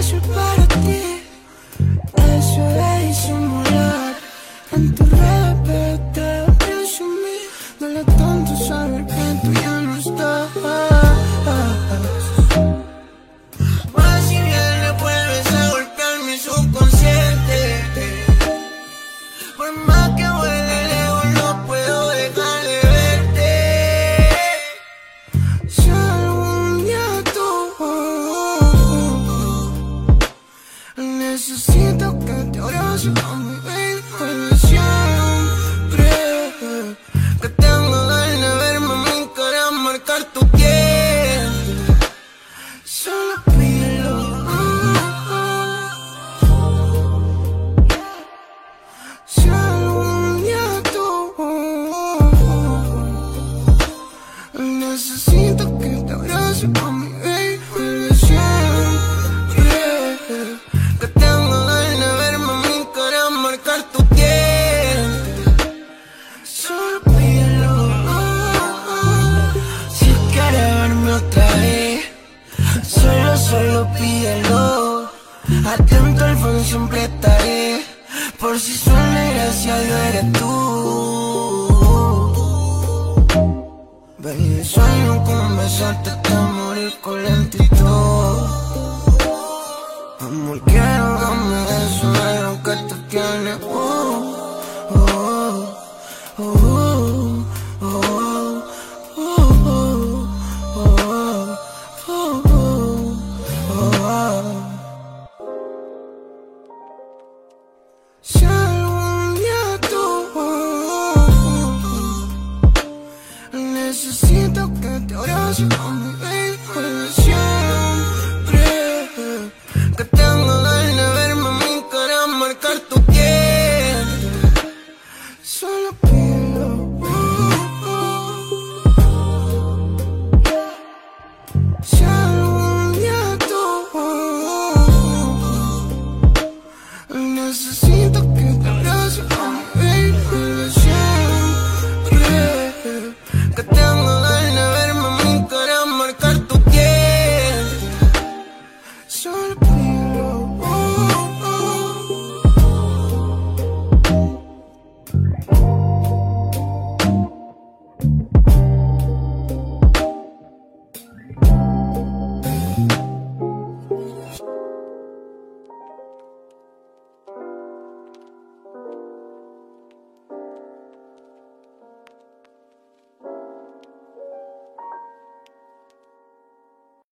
eso es para ti. Eso es disimular. En tu red, pero te pienso en mí. Duele tanto saber que tú ya no estás. Más si bien le vuelves a golpear mi subconsciente. veces siento que te abrazo, mami, baby, Atento al phone siempre estaré Por si suena gracias a Dios eres tú. Baby, sueño con besarte hasta morir con Que te abraces a mi baby, siempre Que tengo ganas de verme mi cara marcar tu piel. Solo pídelo Si algún día tú Necesito